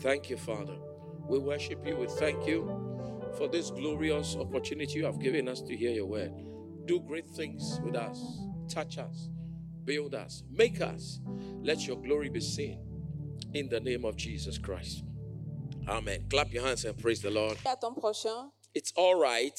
Thank you, Father. We worship you. We thank you for this glorious opportunity you have given us to hear your word. Do great things with us. Touch us. Build us. Make us. Let your glory be seen in the name of Jesus Christ. Amen. Clap your hands and praise the Lord. À ton prochain, It's all right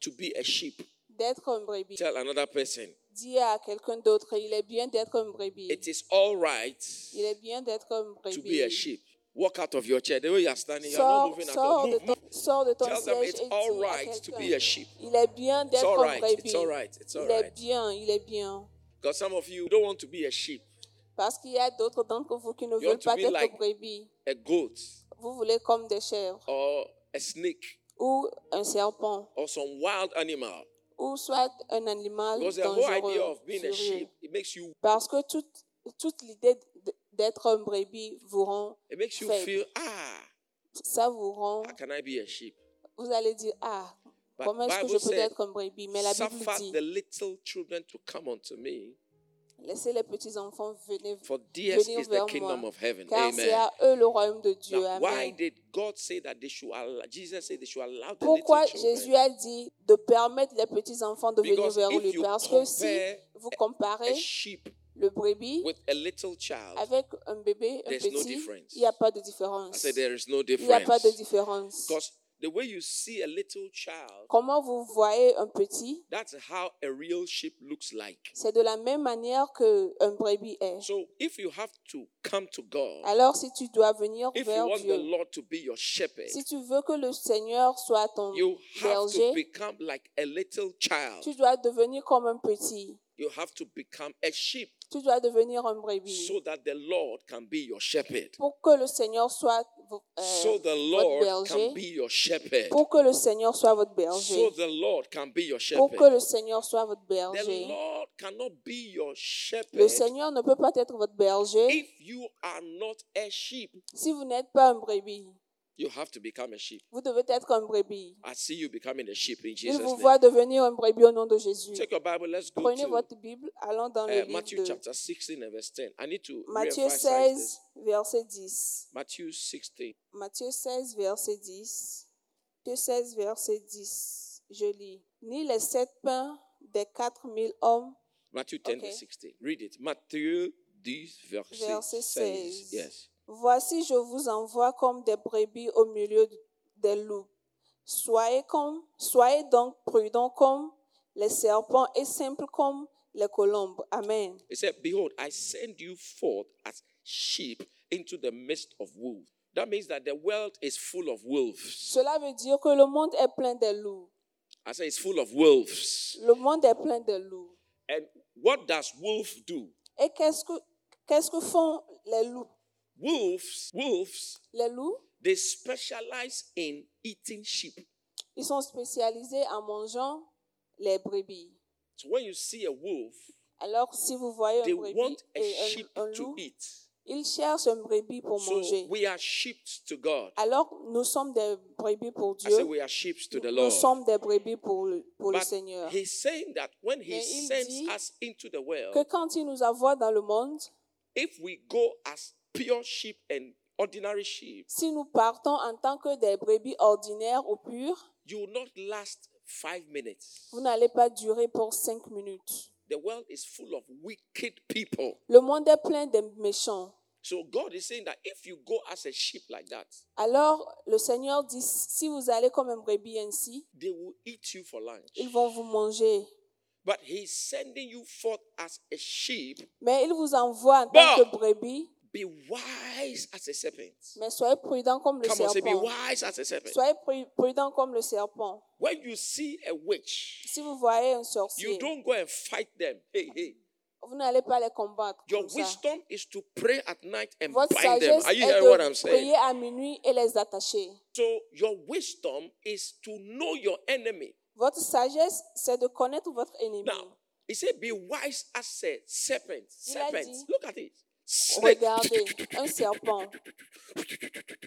to be a sheep. d'être une brebis. Tell another person, Dis à quelqu'un d'autre, il est bien d'être une brebis. it is all right Il est bien d'être une to be a sheep. Walk out of your chair. The way you are standing, you are not Sors, moving at all. sors, de Move, ton, move. sors de ton Tell them siège it's all right to be a sheep. il est bien It's d'être all une right. It's brebis. all right. It's all Il est right. bien, il est bien. Because some of you don't want to be a sheep, Parce qu'il y a d'autres d'entre vous qui ne You veulent pas être like- brebis. a goat, Vous voulez comme des chèvres or a snake, ou un serpent or some wild animal. ou soit un animal Because the whole idea of being a sheep, it makes you Parce que toute, toute l'idée d'être un brebis vous rend, it makes you Faible. feel ah, ça vous rend, how can I be a sheep? vous allez dire, ah, But comment est-ce que Bible je peux said, être un brebis Mais la Bible Suffer dit, the little children to come unto me, laissez les petits enfants venir, for theirs venir is the vers kingdom moi. of heaven. Car c'est Amen. à eux le royaume de Dieu. Now, why Amen. did God say that they should allow, Jesus said they should allow the Pourquoi little children? Jésus a dit de permettre les petits enfants de venir Because vers if lui? you Parce que si compare vous a comparez sheep le brebis with a little child, avec un bébé, un There's no petit, difference. il n'y a pas de I différence. said there is no Il n'y a pas de différence. Because the way you see a little child, Comment vous voyez un petit, that's how a real sheep looks like. c'est de la même manière qu'un brebis est. So if you have to come to God, Alors si tu dois venir if you vers want the Dieu, Lord to be your shepherd, si tu veux que le Seigneur soit ton you have to berger, become like a little child. tu dois devenir comme un petit. You have to become a sheep Tu dois devenir un brebis. so that the Lord can be your shepherd. Pour que le Seigneur soit euh, So the votre Lord berger. can be your shepherd. Pour que le Seigneur soit votre berger. So the Lord can be your Pour que shepherd. le Seigneur soit votre The berger. Lord cannot be your Le shepherd Seigneur ne peut pas être votre berger if you are not a sheep. si vous n'êtes pas un brebis. You have to become a sheep. Vous devez être un brebis. I see you becoming a sheep in Il Jesus' vous name. voit devenir un brebis au nom de Jésus. Take your Bible. Let's go Prenez to votre Bible, allons dans le uh, livre Matthew de chapter 16 and verse 10. I need to Matthieu re-emphasize this. 16, verset 10. Matthew 16. Matthieu 16, verset 10. Matthieu 16, verset 10. Je lis. Ni les sept pains des quatre mille hommes Matthew 10 Okay. verse 16. Read it. Matthew 10 verse Verset 16. 16. Yes. Voici, je vous envoie comme des brebis au milieu des loups. Soyez, comme, soyez donc prudents comme les serpents et simples comme les colombes. Amen. He said, Behold, I send you forth as sheep into the midst of wolves. That means that the world is full of wolves. Cela veut dire que le monde est plein de loups. I say it's full of wolves. Le monde est plein de loups. And what does wolf do? Et qu'est-ce que, qu'est-ce que font les loups? Wolves, wolves, Les loups, they specialize in eating sheep. ils sont spécialisés en mangeant les brebis. So when you see a wolf, Alors, si vous voyez they un brebis et loup, eat. ils cherchent un brebis pour So manger. we are sheep to God. Alors, nous sommes des brebis pour I say Dieu. we are sheep to the Nous sommes des brebis pour le, Seigneur. he's saying that when he Mais il sends dit us into the world, Que quand il nous envoie dans le monde, if we go as pure sheep and ordinary sheep, si nous partons en tant que des brebis ordinaires ou pures, you will not last five minutes. vous n'allez pas durer pour cinq minutes. The world is full of wicked people. Le monde est plein de méchants. So God is saying that if you go as a sheep like that, Alors, le Seigneur dit, si vous allez comme un brebis ainsi, they will eat you for lunch. ils vont vous manger. But he's sending you forth as a sheep. Mais il vous envoie en tant que brebis. Be wise as a serpent. Mais soyez prudents comme le Come on, say, be serpent. wise as a serpent. Soyez pru- prudents comme le serpent. When you see a witch, Si vous voyez un you sorcier, don't go and fight them. Hey, hey. vous n'allez pas les combattre. Your comme ça. wisdom is to pray at night and Votre bind them. Are you hearing what I'm saying? prier à minuit et les attacher. So your wisdom is to know your enemy. Votre sagesse, c'est de connaître votre ennemi. Now, he said, be wise as a serpent. Serpent. dit, Look at it. Regardez, un serpent.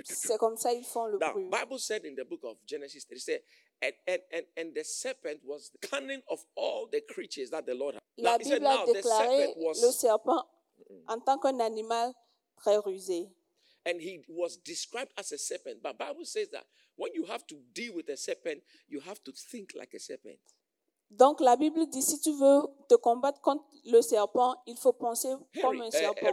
C'est comme ça ils font le Now, bruit. Bible said in the book of Genesis, it said, and, and, and, and the serpent was the cunning of all the creatures that the Lord had. La now, he said, Bible a now the déclaré serpent le serpent mm. en tant qu'un animal très rusé. and he was described as a serpent. But Bible says that when you have to deal with a serpent, you have to think like a serpent. Donc la Bible dit, si tu veux te combattre contre le serpent, il faut penser comme un uh, serpent.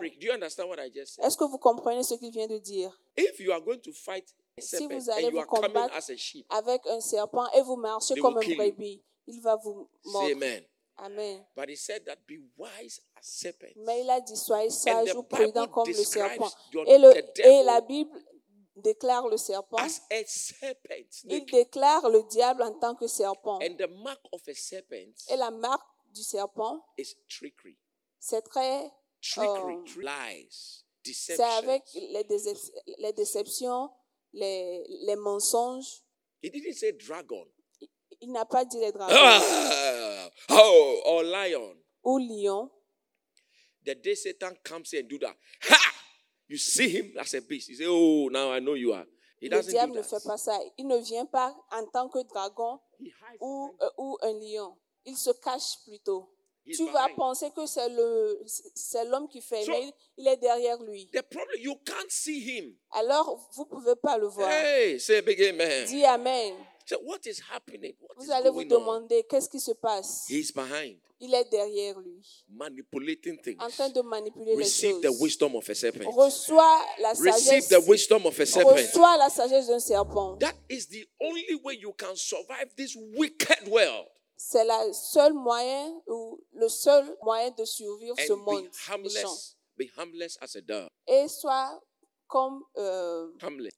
Said? Est-ce que vous comprenez ce qu'il vient de dire? If you are going to fight a Si serpent vous allez vous combattre as a sheep, avec un serpent et vous marchez comme un brebis, il va vous mordre. amen. Amen. But he said that be wise as serpents. Mais il a dit, soyez sages ou prudents comme le serpent. Et, le, et la Bible déclare le serpent. as a serpent. Il déclare le diable en tant que serpent. And the mark of a serpent Et la marque du serpent, is trickery. c'est très, Trickery, tr- lies, c'est avec les, décep- les déceptions, les, les mensonges. He didn't say dragon. Il n'a pas dit les dragons Ah, oh, or lion. ou lions. The day Satan comes and do that, ha! You see him as a beast. You say, "Oh, now I know you are." He Le doesn't diable do ne fait pas ça. Il ne vient pas en tant que dragon ou, euh, ou un lion. Il se cache plutôt. he's Tu vas behind. penser que c'est le c'est l'homme qui fait, So- mais il, il est derrière lui. The problem you can't see him. Alors, vous pouvez pas le voir. Hey, say a big amen. Dis Amen. So what is happening? What is Vous allez vous demander qu'est-ce qui se passe? He's behind, Il est derrière lui, manipulating things. en train de manipuler les Receive the choses. wisdom of a serpent. Reçois la Receive sagesse. the wisdom of a serpent. Reçois la sagesse d'un serpent. That is the only way you can survive this wicked world C'est le seul moyen ou le seul moyen de survivre ce and monde harmless. Be harmless as a dove. Et sois comme euh,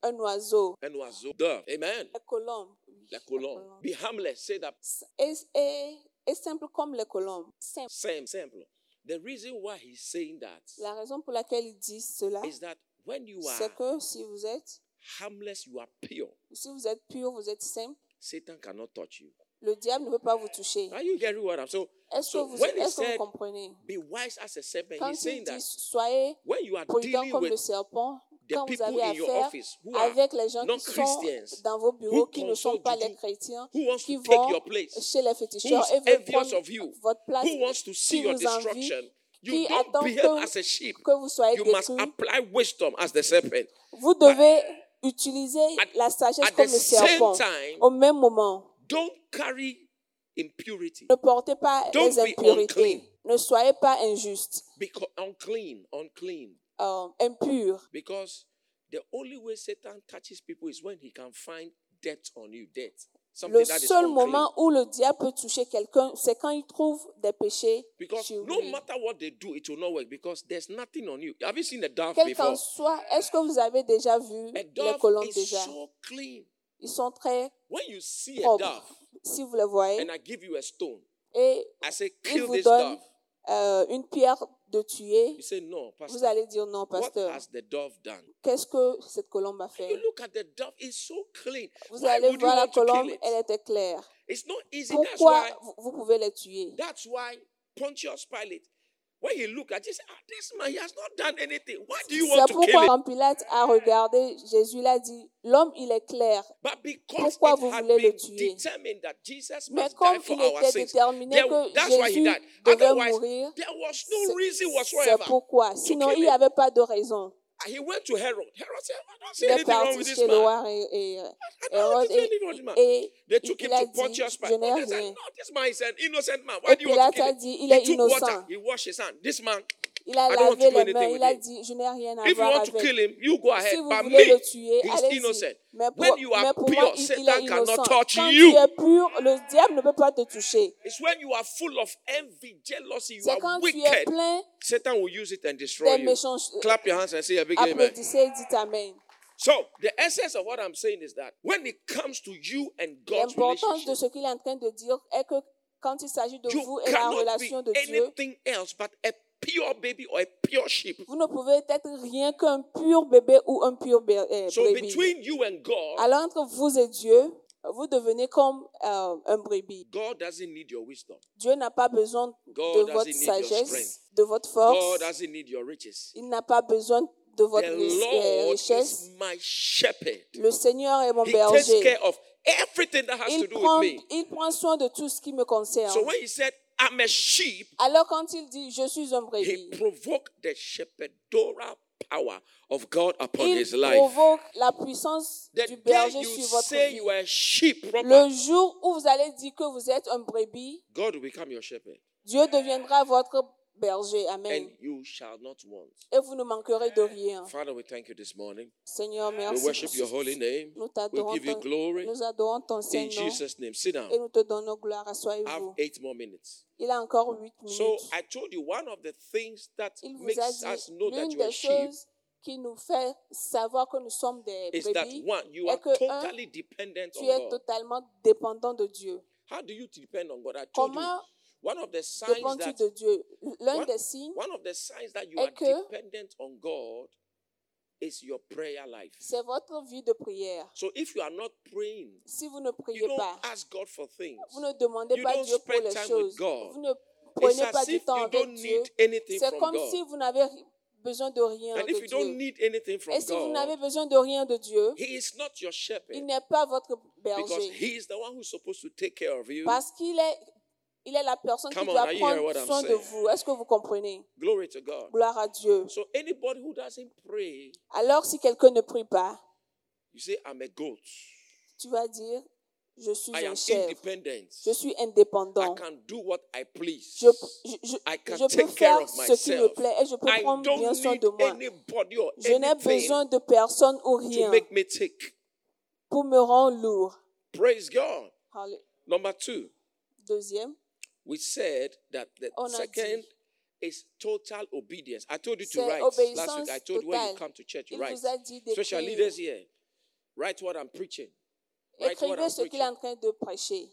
un oiseau, was a dove. Amen. la colombe. La la colombe. Be harmless. Say that. Et, et- et simple comme les colombes. Simple. Same, simple. The reason why he's saying that La raison pour laquelle il dit cela, is that when you are c'est que si vous êtes, harmless, you are pure. si vous êtes pur, vous êtes simple, Satan cannot touch you. le diable ne peut pas vous toucher. Are you getting what I'm so? Est-ce que, So he est-ce que vous said, comprenez? be wise as a serpent, Quand he's il saying dit that soyez when you are prudent comme le serpent, quand vous avez affaire avec les gens qui sont dans vos bureaux, qui ne sont pas les chrétiens, qui vont chez les féticheurs et veulent prendre votre place, qui your vous envie, destruction, you qui attend que- vous soyez détruits. apply wisdom as the serpent. Vous devez utiliser la sagesse comme le serpent. Au même moment, Don't carry impurity. ne portez pas Don't les be impurités. Ne soyez pas injuste, unclean, unclean. Euh, impur. Because the only way Satan touches people is when he can find debt on you, debt. Something Le that is seul moment où le diable peut toucher quelqu'un, c'est quand il trouve des péchés Because no matter what they do, it will not work because there's nothing on you. Have you seen a dove Quel before? qu'en soit, est-ce que vous avez déjà vu A les dove colombes is déjà? so clean. Ils sont très When you see a propres. dove Si vous les voyez, and I give you a stone, et I say, il kill vous this donne dove. Euh, une pierre de tuer, You say, no, vous allez dire non, pasteur. has the dove done? Qu'est-ce que cette colombe a You fait? look at the dove, it's so clean. Vous Why allez voir la colombe, elle était claire. It's not easy. That's Pourquoi why vous pouvez les tuer? That's why Pontius Pilate, when he looked at, ah, this man, he has not done anything. Why do you want C'est to pourquoi kill him? quand Pilate a regardé Jésus, il a dit, l'homme, il est clair. But because Pourquoi it vous had voulez le been tuer? determined that Jesus Mais must die comme for il our était sins, déterminé there- que that's why he Jésus died. devait Otherwise, mourir, there was no c'est- reason c'est whatsoever. pourquoi. Sinon, il n'y avait pas de raison. He went to Herod. Herod said, I don't see Il est anything wrong parti with this chez le man. roi et, et, euh, I don't Hérode see anything wrong with this man. et They took him il a to dit, Pontius je Pilate. n'ai They said, rien. no, this man is an innocent man. Et Why do you want Pilate to kill him? dit, il est He took water. innocent. He washed his hand. This man, Il a I lavé les mains, il a dit, je n'ai rien à if you voir want to avec. kill him, you go ahead. Si vous But voulez me, le tuer, he's allez-y. innocent. Mais pour, When you are mais pour pure, moi, il, il Satan est innocent. Quand you. tu es pur, le diable ne peut pas te toucher. It's when you are full of envy, jealousy, you C'est are quand tu es wicked. plein Satan will use it and des destroy you. Clap your hands and say a big amen. Applaudissez et dites Amen. So, the essence of what I'm saying is that when it comes to you and God's L'importance de ce qu'il est en train de dire est que quand il s'agit de vous et la relation de Dieu, anything else but a pure baby or a pure sheep. vous ne pouvez être rien qu'un pur bébé ou un pur bé- euh, So, brebis. between you and God, Alors entre vous et Dieu, vous devenez comme euh, un brebis. God doesn't need your wisdom. Dieu n'a pas besoin God de doesn't votre need your sagesse, de votre God force. doesn't need your riches. Il n'a pas besoin de votre The euh, Lord richesse. is my shepherd. Le Seigneur est mon He takes berger. care of everything that has to Il do prend, with me. il prend soin de tout ce qui me concerne. So when he said, I'm a sheep, Alors quand il dit je suis un he brebis, provoked the shepherdora power of God upon Il his life. provoque la puissance The du berger you sur votre vie. you are a sheep, proper, Le jour où vous allez dire que vous êtes un brebis, God will become your shepherd, Dieu deviendra votre berger. Amen. and you shall not want. Et vous ne manquerez de rien. Father, we thank you this morning. Seigneur, We merci. worship pour your holy name. Nous We t'adorons, give you glory. nous adorons ton In Saint-Nom Jesus' name, sit et down. nous te donnons gloire. I Assoyez-vous. have eight more minutes. Il a encore huit So minutes. I told you one of the things that makes us know that you are sheep qui nous fait savoir que nous sommes des is that brebis. one, you est are que, un, totally dependent Tu on es God. totalement dépendant de Dieu. How do you depend on God? I told you Comment one of the signs dépends-tu that de Dieu L'un one, des signes, one of the signs that you est are que- dependent on God is your prayer life. c'est votre vie de prière. So if you are not praying, Si vous ne priez pas, ask God for things. vous ne demandez You pas Dieu pour spend les time with choses. God. Vous ne It's prenez pas as du if temps you avec don't Dieu. need anything C'est comme God. si vous n'avez besoin de rien And de if you don't Dieu. need anything from Et si vous n'avez God, besoin de rien de Dieu, He is not your il shepherd n'est pas votre because berger. He is the one who's supposed to take care of you. Parce qu'il est, il est la personne Come qui on, doit prendre soin de vous. Est-ce que vous comprenez? Glory to God. Gloire à Dieu. So anybody who doesn't pray, Alors, si quelqu'un ne prie pas, you say, I'm a goat. tu vas dire, je suis I un independent. Je suis I indépendant. can do what I please. Je, je, je, I can je peux take care faire of ce qui me plaît et je peux I prendre bien soin de moi. Je n'ai besoin de personne ou to rien make me tick. pour me rendre lourd. Praise God. Number two, Deuxième, we said that the On second is total obedience. I told you to write last week. I told you when you come to church, write. vous a dit Special leaders here, write what I'm preaching. Write what I'm ce qu'il est preaching. en train de prêcher.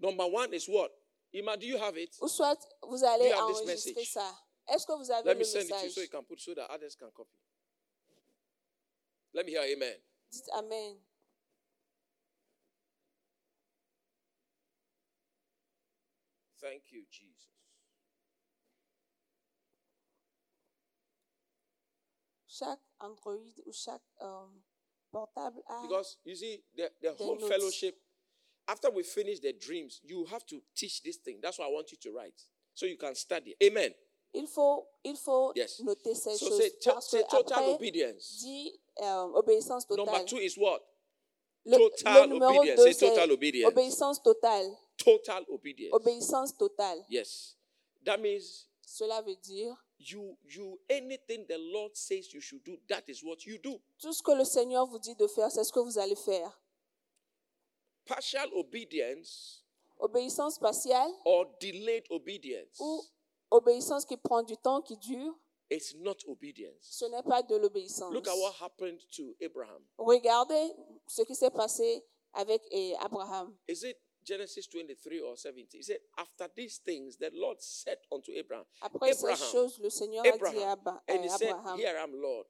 Number one is what? Ima, do you have it? Ou soit vous allez you have this enregistrer message? ça. Est-ce que vous avez Let le me send it to you so you can put so that others can copy. Let me hear amen. Dites Amen. Thank you, Jesus. Chaque Android ou chaque euh, portable a Because you see, the, the whole notes. fellowship, after we finish the dreams, you have to teach this thing. That's why I want you to write. So you can study. Amen. Il faut, il faut Yes. noter ces So choses parce say total obedience. dit euh, obéissance Number two is what? Le, total le numéro obedience. 2, Say c'est total obedience. obéissance totale. Total obedience. Obéissance totale. Yes. That means Cela veut dire you you anything the Lord says you should do, that is what you do. tout ce que le Seigneur vous dit de faire, c'est ce que vous allez faire. Partial obedience Obéissance partielle or delayed obedience ou obéissance qui prend du temps, qui dure, is not obedience. ce n'est pas de l'obéissance. Look at what happened to Abraham. Regardez ce qui s'est passé avec eh, Abraham. Is it Genesis 23 or 70? He said, After these things, the Lord said unto Abraham, Après ces choses, le Seigneur a dit à Abraham, Abba- and he à said, Abraham, Here I am, Lord.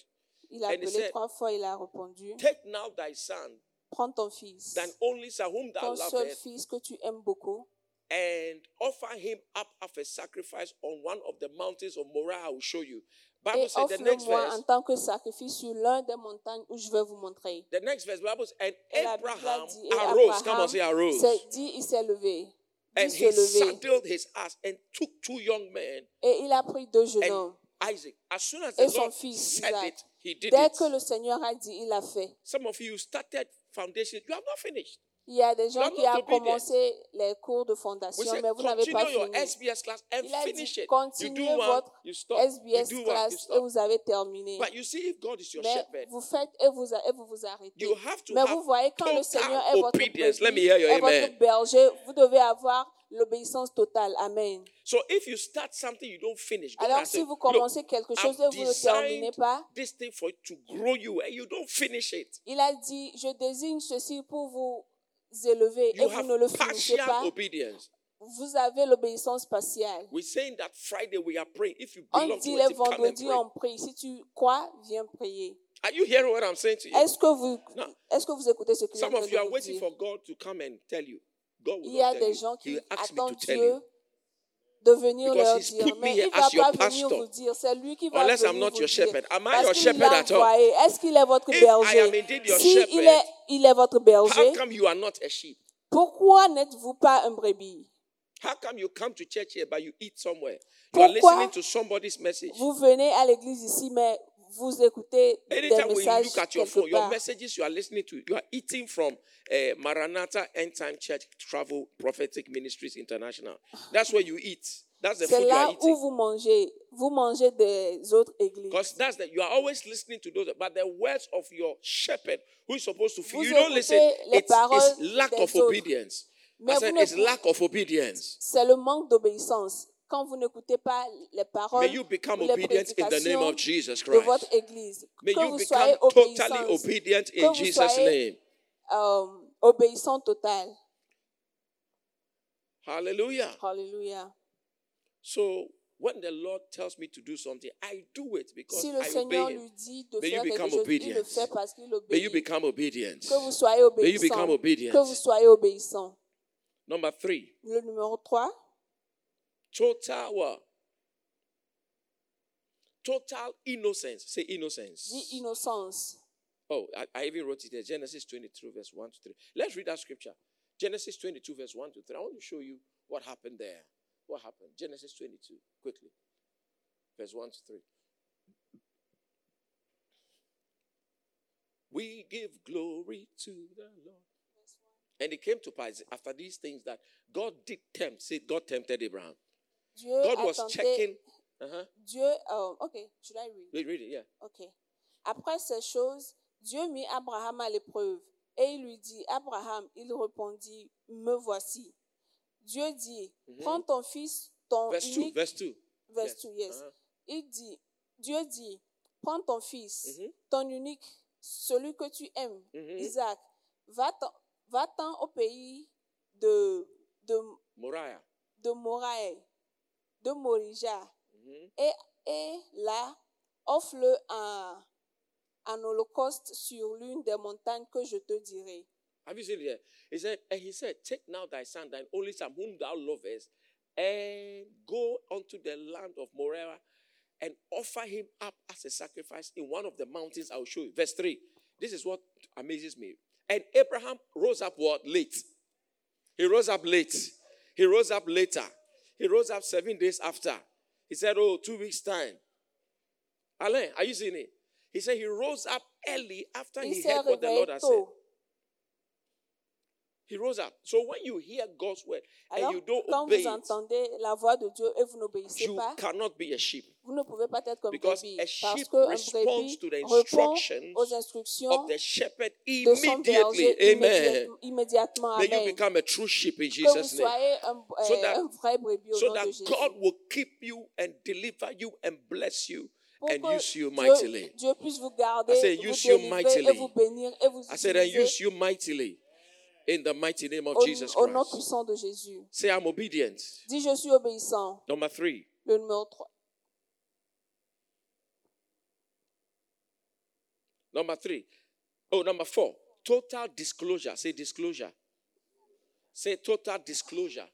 il a and he appelé said, trois fois, il a répondu, Take now thy son, prends ton fils, thine only son whom thou ton seul lovest, fils que tu aimes beaucoup, and offer him up as a sacrifice on one of the mountains of Moriah. I will show you. Bible et said the next offre-le-moi en verse. tant que sacrifice sur l'un des montagnes où je vais vous montrer. The next verse, Bible says, and Abraham dit, arose. Come on, say arose. dit, il s'est levé. And he saddled his ass and took two young men Et il a pris deux jeunes hommes. Isaac. As soon as Et son Lord fils, said Isaac. it, he did Dès it. que le Seigneur a dit, il a fait. Some of you started foundation, you have not finished. Il y a des gens qui ont commencé les cours de fondation, mais vous n'avez pas fini. SBS class and Il a dit, continuez votre SBS class et vous avez terminé. But you see, if God is your Mais shepherd, vous faites et vous, et vous vous arrêtez. you have to Mais vous voyez, quand le Seigneur est votre est amen. votre berger, vous devez avoir l'obéissance totale. Amen. So if you start something you don't finish, God Alors, si vous "Look, commencez quelque chose et vous ne terminez pas, this thing for it to grow you and you don't finish it. il a dit, je désigne ceci pour vous et vous ne le finissez pas. obedience. Vous avez l'obéissance partielle. We're saying that Friday we are praying. If you On dit les vendredis, pray. on prie. Si tu crois, viens prier. Are you hearing what I'm saying to you? Est-ce que vous, est-ce que vous écoutez ce que je Some viens of de you are vous waiting dire? for God to come and tell you. God will Il y a des gens qui attendent Dieu you. De venir Because leur dire, mais il ne va pas venir vous dire, c'est lui qui va Unless I'm not vous your dire. shepherd. Am I Parce your qu'il shepherd at all? Est-ce qu'il est votre If I am berger? indeed your Si il est, il est votre How berger, come you are not a sheep? pourquoi n'êtes-vous pas un brebis? How come you come to church here but you eat somewhere? You are Pourquoi listening to somebody's message. Vous venez à l'église ici, mais vous écoutez des Anytime you messages look at your phone, your messages you are listening to, you are eating from uh, Maranatha End Time Church Travel Prophetic Ministries International. That's where you eat. That's the C'est food you are là où eating. vous mangez. Vous mangez des autres églises. Because that's that you are always listening to those, but the words of your shepherd who is supposed to feed Vous you don't listen. les It's, it's paroles lack des of autres. obedience. Mais I vous said ne it's pou- lack of obedience. C'est le manque d'obéissance. Quand vous n'écoutez pas les paroles May you become ou les obedient in the name of Jesus de Christ. votre église. May que you vous become soyez totally obéissants, obedient que in vous Jesus' soyez name. euh, obéissants total. Hallelujah. Alléluia. So when the Lord tells me to do something, I do it because Si le I Seigneur obey Him. lui dit de May you faire quelque become chose, il le obedient. fait parce qu'il May you obéit. become obedient. Que vous soyez May you become obéissants. obedient. Que vous soyez obéissants. Number three, Le numéro 3, total what? Total innocence. Say innocence. dit innocence. Oh, I, I even wrote it there. Genesis 22, verse 1 to 3. Let's read that scripture. Genesis 22, verse 1 to 3. I want to show you what happened there. What happened? Genesis 22, quickly. Verse 1 to 3. We give glory to the Lord. And it came to pass after these things that God did tempt. Say, God tempted Abraham. Dieu God was tenté- checking. Uh-huh. Dieu, euh, ok, should I read? Read, read it, yeah. Ok. Après ces choses, Dieu mit Abraham à l'épreuve et il lui dit, Abraham, il répondit, me voici. Dieu dit, prends ton fils, ton Verse 2, unique, verse 2. verse yes. 2, yes. Uh-huh. Il dit, Dieu dit, prends ton fils, Mhm. ton unique, celui que tu aimes, Mhm. Isaac, va-t'en va-t'en au pays de, de, Moriah. de Moraï, de Morija, Mhm. et, et là, offre-le un, un holocauste sur l'une des montagnes que je te dirai. Have you seen it here? He said, and he said, Take now thy son, thine only son, whom thou lovest, and go unto the land of Moriah and offer him up as a sacrifice in one of the mountains I will show you. Verse 3. This is what amazes me. And Abraham rose up what? Late. He rose up late. He rose up later. He rose up seven days after. He said, Oh, two weeks' time. Alain, are you seeing it? He said he rose up early after he heard what the Lord had said. He rose up. So when you hear God's word and Alors, you don't quand obey vous it, entendez la voix de Dieu et vous n'obéissez you pas, cannot be a sheep. vous ne pouvez pas être comme Because brebis. a Parce sheep qu'un brebis to the répond aux instructions Of the shepherd immediately. Amen. immédiat- immédiatement. May you become a true sheep in Que vous Jesus' name. soyez un, So euh, that- un vrai brebis au So nom that de Jésus. God will keep you and deliver you and bless you Pour and que use you mightily. Dieu puisse vous garder, I say, vous use you délivrer et mightily. vous bénir et vous I said, and utiliser use you mightily in the mighty name of au, Jesus au nom Christ. puissant de Jésus. Say, I'm obedient. Dis, je suis obéissant. Number three. Le numéro 3. Number three. Oh, number four. Total disclosure. Say disclosure. Say total disclosure.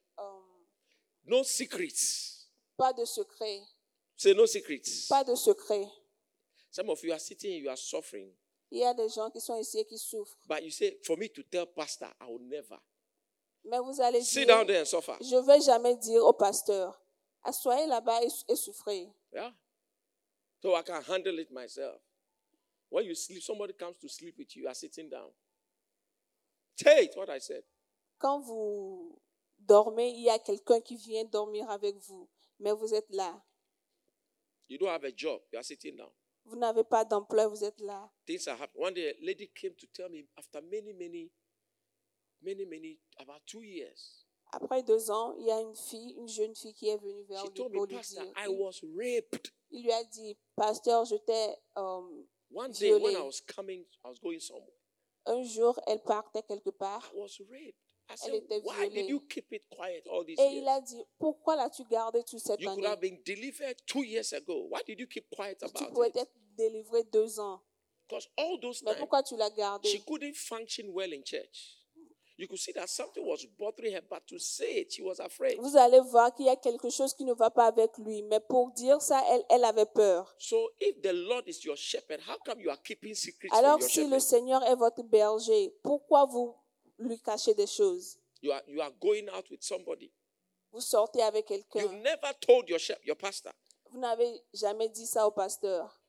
No secrets. pas de secret. Say no secrets. Pas de secret. Some of you are sitting, you are suffering. Il y a des gens qui sont ici et qui souffrent. But you say, for me to tell pastor, I will never. Mais vous allez Sit dire, down there and suffer. je ne vais jamais dire au pasteur, assoyez là-bas et, et souffrez. Yeah. So I can handle it myself. When you sleep, somebody comes to sleep with you, you are sitting down. Take what I said. Quand vous dormez, il y a quelqu'un qui vient dormir avec vous, mais vous êtes là. You don't have a job, you are sitting down. Vous n'avez pas d'emploi, vous êtes là. Things are happening. One day, a lady came to tell me after many, many, many, many, about two years. Après deux ans, il y a une fille, une jeune fille qui est venue vers She lui told pour me, lui Pastor, dire. I Il, was raped. il lui a dit, pasteur, je t'ai. euh, One day when. I was coming, I was going somewhere. un jour, elle partait quelque part I was raped. I Elle said, était Why did violée. you keep it quiet all these et years? il a dit, pourquoi l'as-tu gardé toute cette You could année? have been delivered two years ago. Why did you keep quiet Tu about pouvais it? être délivré deux ans. Because all those Mais times, pourquoi tu l'as gardé she couldn't function well in church. You could see that something was bothering her, but to say it, she was afraid. Vous allez voir qu'il y a quelque chose qui ne va pas avec lui. Mais pour dire ça, elle, elle avait peur. So if the Lord is your shepherd, how come you are keeping secrets Alors from your si le shepherd? Seigneur est votre berger, pourquoi vous lui cachez des choses You are you are going out with somebody. Vous sortez avec You've quelqu'un. never told your your pastor. Vous n'avez jamais dit ça au pasteur.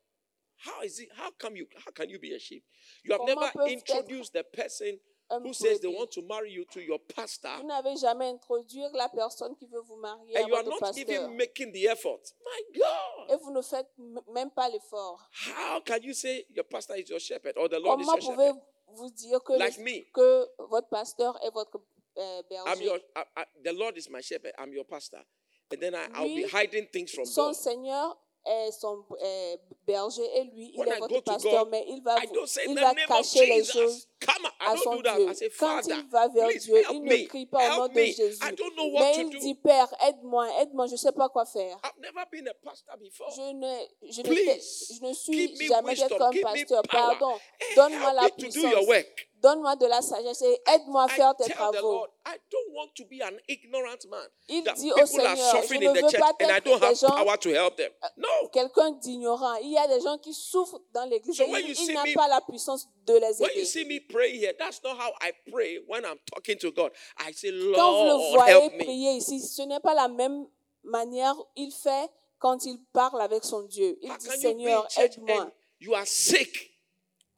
how is it? How come you? How can you be a sheep? You have Comment never introduced the person Un who says they want to marry you to your pastor, Vous n'avez jamais introduit la personne qui veut vous marier à and you are votre not pasteur. even making the effort. My God, Et vous ne faites même pas l'effort. how can you say your pastor is your shepherd or the Lord is Comment your pouvez shepherd? Vous dire que, le- Like me. que votre pasteur est votre euh, I'm your. berger I, I, the Lord is my shepherd. I'm your pastor, and then I, I'll be hiding things from Son God. Seigneur est son euh, berger et lui, il When est I votre pasteur, God, mais il va, vous- il va cacher les choses Come on, à son. Dieu. I say, Quand il va vers Dieu, il ne crie pas au nom de. Jésus. Mais il do. dit, Père, aide-moi, aide-moi, je ne sais pas quoi faire. I've never been a pastor before. Je ne, je ne, je ne suis jamais comme pasteur. Pardon. Donne-moi la puissance. Donne-moi de la sagesse et aide-moi à faire tes travaux. Il dit au Seigneur, je ne veux pas être des gens-. No. Quelqu'un d'ignorant. Il y a des gens qui souffrent dans l'église. Il il n'a pas la puissance de les aider. Quand vous le voyez prier ici, ce n'est pas la même manière il fait quand il parle avec son Dieu. Il dit, Seigneur, aide-moi. and you are sick?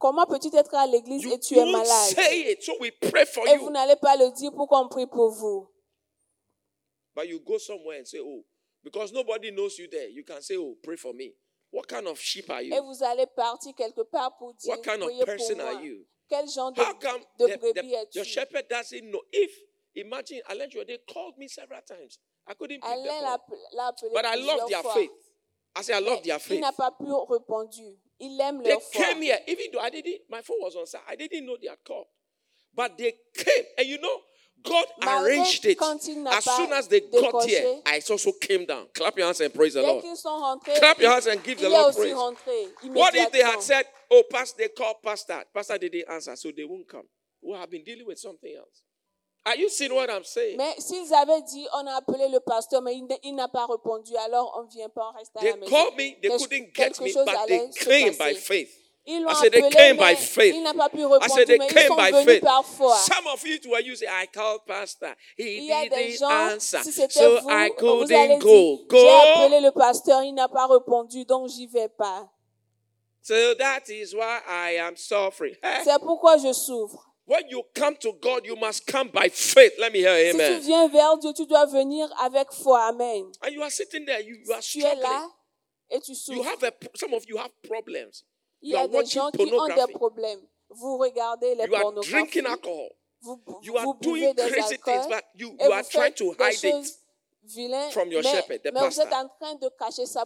Comment peux-tu être à l'église et tu es malade? it, so we pray for Et vous n'allez pas le dire pour qu'on prie pour vous. But you go somewhere and say, oh, because nobody knows you there, you can say, oh, pray for me. What kind of sheep are Et you? vous allez partir quelque part pour dire, What kind of person moi. are you? Quel genre de, How come de the- brebis the- es-tu? your shepherd doesn't know? If, imagine, Alain they called me several times. I couldn't pick the Alain call. l'a l'a appelé But I love plusieurs their fois. faith. I say, I love their Il faith. n'a pas pu répondre. They leur foi. came here, even though I didn't, my phone was on side. I didn't know they had called. But they came, and you know, God Malgré arranged it. quand il n'a As pas soon as they got here, I also came down. Clap your hands and praise the Dès Lord. qu'ils sont rentrés, Clap your hands and give the est Lord aussi praise. rentré What if they had said, Oh, pastor, they called pastor. Pastor didn't answer, so they won't come. We have been dealing with something else. Are you seeing what I'm saying? Mais s'ils avaient dit, on a appelé le pasteur, mais il, n'a pas répondu, alors on ne vient pas, on reste à They la maison. called me, they Quelque- couldn't get me, but they came by faith. Ils l'ont said they appelé, came by faith. il n'a pas pu I répondre, said they mais ils came sont by venus faith. par foi. Some of you were say, I called pastor. He Il y a des didn't gens, answer. si c'était So vous, I vous allez couldn't go. dire, j'ai Go. appelé le pasteur, il n'a pas répondu, donc j'y vais pas. So that is why I am suffering. C'est pourquoi je souffre. When you come to God, you must come by faith. Let me hear Si tu amen. viens vers Dieu, tu dois venir avec foi. Amen. And you are sitting there, you, you are Tu es struggling. là et tu You souffres. have a, some of you have problems. Il y You a are des gens qui ont des problèmes. Vous regardez les You are drinking alcohol. vous, You are vous doing des crazy things, but you, you are trying to hide it. from your mais, shepherd, the mais vous êtes en train de cacher ça.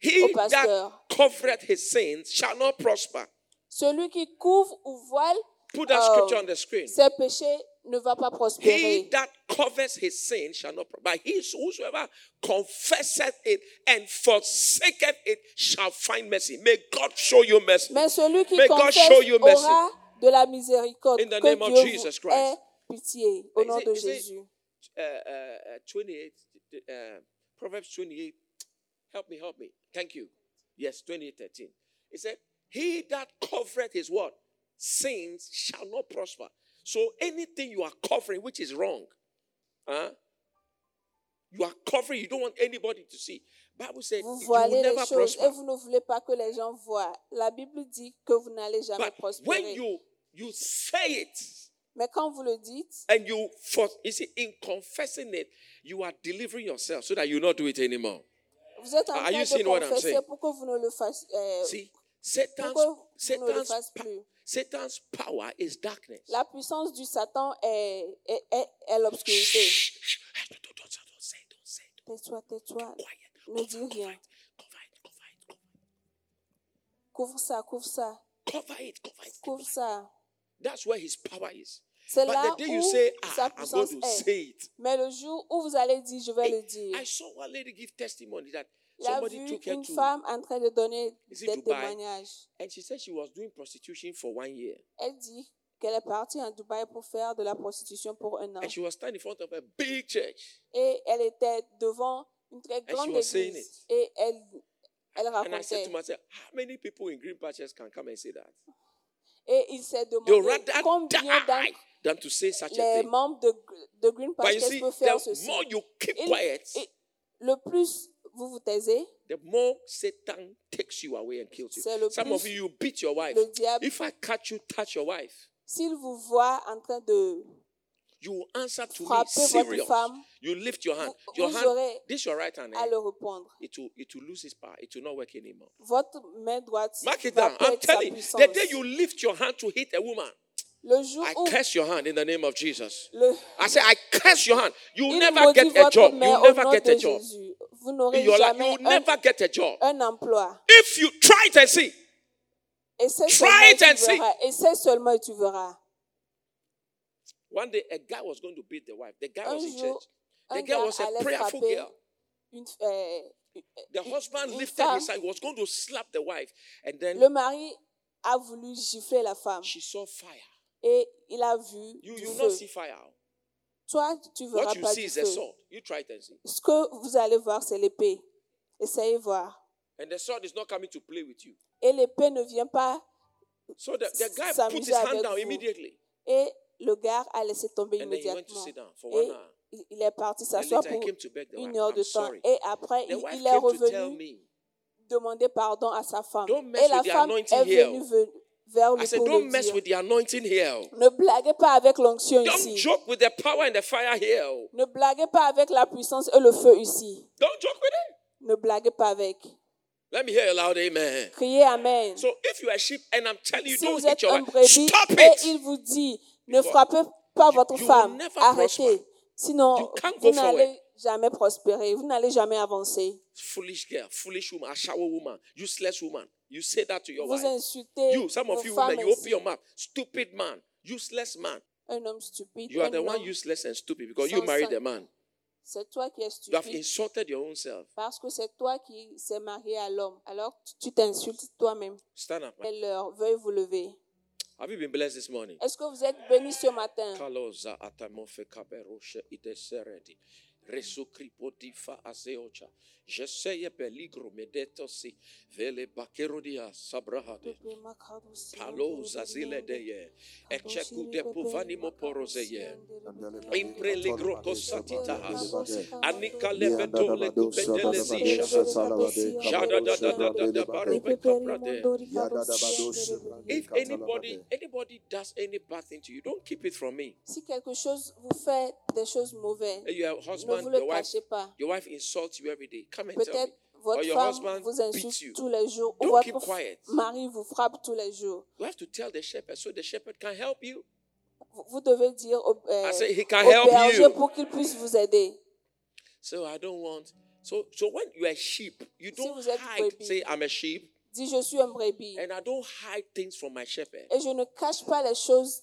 He au that pasteur. covereth his sins shall not prosper. Celui qui couvre ou voile Put that Oh. scripture on the screen. ses péchés ne va pas He that covers his sin shall not prosper. But he whosoever confesseth it and forsaketh it shall find mercy. May God show you mercy. Mais celui qui May God show you mercy. aura de la miséricorde. In the que name of Dieu Jesus vous Christ. pitié au Is nom it- de it- Jésus. Uh, uh, uh, 28, uh, Proverbs 28. Help me, help me. Thank you. Yes, 28, 13. It said, He that covereth his what? Sins shall not prosper. So anything you are covering which is wrong, huh? You are covering, you don't want anybody to see. Bible said Vous you voilez will les never choses et vous ne voulez pas que les gens voient. La Bible dit que vous n'allez jamais But when you you say it Mais quand vous le dites, and you for you see in confessing it, you are delivering yourself so that you not do it anymore. vous êtes en Are train you de seeing what I'm confesser saying? pour que vous ne le fassiez. euh, See, Satan's, Satan's, power is darkness. la puissance du Satan est, est, est, est l'obscurité. Tais-toi, tais-toi. Ne dis rien. Couvre ça, couvre ça, it, cover it, cover it. couvre ça. That's where his power is. C'est But là the day you où say, sa ah, I'm going puissance to est. say it. Mais le jour où vous allez dire, je vais le dire. I saw one lady give testimony that Il a somebody vu took her une to, femme en train de donner Is it des Dubai? témoignages. and she said she was doing prostitution for one year. Elle dit qu'elle est partie en Dubaï pour faire de la prostitution pour un an. And she was standing in front of a big church. Et elle était devant une très grande was saying église. Et elle, elle And I said racontait. to myself, how many people in Green Patches can come and say that? Et il s'est demandé rather combien die d'entre than to say such a les thing. membres de, de Green But you Pastors see, peuvent faire the ceci. more you keep Il- quiet, et le plus vous vous taisez, the more Satan takes you away and kills you. Some of you, you beat your wife. le diable- If I catch you, touch your wife, s'il vous voit en train de you answer to me serious. femme, You lift your hand. vous- Your vous hand, this your right hand. eh? It will, it will lose its power. It will not work anymore. Votre main droite Mark it down. I'm telling you, the day you lift your hand to hit a woman, I où curse your hand in the name of Jesus. I say, I curse your hand. You will never get a job. You will never get a job. Vous In n'aurez your life, you will never get a job. un emploi. If you try it and see, Try it and see. Essaie seulement et tu verras. one day a guy was going to beat the wife. The guy was in church. The girl was a prayerful girl. euh, The husband lifted his hand. He was going to slap the wife, and then Le mari a voulu gifler la femme she saw fire. Et il a vu You du you feu. not see fire. Toi, tu verras What you pas see du is a feu. sword. You try it and see. Ce que vous allez voir, c'est l'épée. Essayez voir. And the sword is not coming to play with you. Et l'épée ne vient pas So the, the guy S'amuser put his hand avec down vous. immediately. et le gars a laissé tomber And then he went to immédiatement. sit down for Et il- est parti s'asseoir pour une heure de temps. Et après, The il, est revenu demander pardon à sa femme. Et la femme est venue ve- vers I lui said, don't le mess dire. with the anointing here. Ne blaguez pas avec l'onction Don't ici. joke with the power and the fire here. Ne blaguez pas avec la puissance et le feu ici. Don't joke with it. Ne blaguez pas avec. Let me hear a loud amen. Criez Amen. So if you are sheep and I'm telling you, si don't vous hit êtes your un wife, brebis stop et it. il vous dit ne Because frappez pas you- votre you femme, arrêtez. Sinon, vous n'allez jamais prospérer, vous n'allez jamais avancer. Foolish girl, foolish woman, a shower woman, useless woman. You say that to your Vous wife. insultez You, some of you women, you open your mouth. Stupid man, useless man. Un homme stupide, You are the one useless and stupid because you married a man. c'est toi qui es You have stupide insulted your own self. parce que c'est toi qui s'est marié à l'homme. Alors tu- t'insultes toi-même. Stand up. man. Et leur veuille vous lever? Have you been blessed this morning? Est-ce que vous êtes bénis ce matin? Kaloza atamofe kaberoshe ideseredi. Resukripo difa azeocha. Jeseye peligro medetosi. Vele bakerodia sabrahade. Paloza zile deye. Echeku de puvanimo porozeye. Impre ligro kosatitahas. Anika lebeto le kupendele zisha. Jada da da da da da barobe kabrade. If anybody anybody does any bad thing to you, don't keep it from me. Si quelque chose vous fait des choses mauvaises, Your ne husband, vous le your wife, cachez pas. your wife insults you every day. Come and tell me. Peut-être votre your femme husband vous beats insulte you. tous les jours ou Don't keep votre quiet. mari vous frappe tous les jours. You have to tell the shepherd so the shepherd can help you. Vous, vous devez dire au, euh, I say he can au help berger you. pour qu'il puisse vous aider. So I don't want. So so when you are sheep, you don't vous êtes hide. brebis. Say I'm a sheep, Dis, je suis un brebis. and I don't hide things from my shepherd. Et je ne cache pas les choses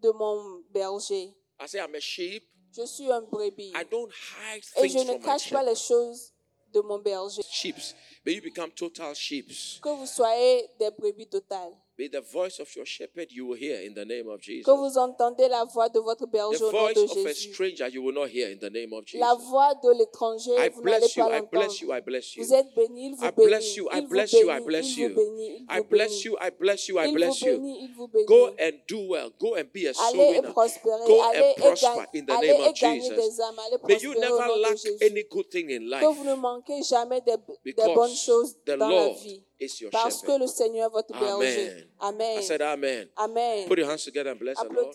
de mon berger. I say I'm a sheep. Je suis un brebis. I don't hide Et je ne cache pas les choses de mon berger. Sheeps. May you become total sheeps. Que vous soyez des brebis totales. May the voice of your shepherd you will hear in the name of Jesus. Que vous entendez la voix de votre berger The au nom voice de of a Jésus. stranger you will not hear in the name of La Jesus. voix de l'étranger, I vous n'allez bless you. pas I l'entendre. bless you. I bless you. Vous êtes bénis, il vous I bénit. bless you. I Il vous bless you. I bénit, bless il you. vous bénit, il I vous bless bénit. you. I bless you. I Il bless vous you. bénit, il vous bénit. Go and do well. Go and be a soul Allez et winner. prospérer. Go allez and et prosper gagner, in the allez name et of gagner Jesus. des âmes. Allez May you prospérer au never nom de lack Jésus. any good thing in Que vous life ne manquez jamais des, des bonnes because choses the dans la Lord vie. Parce que le Seigneur votre berger. Amen. I said, Amen. Amen. Put your hands together and bless the Lord.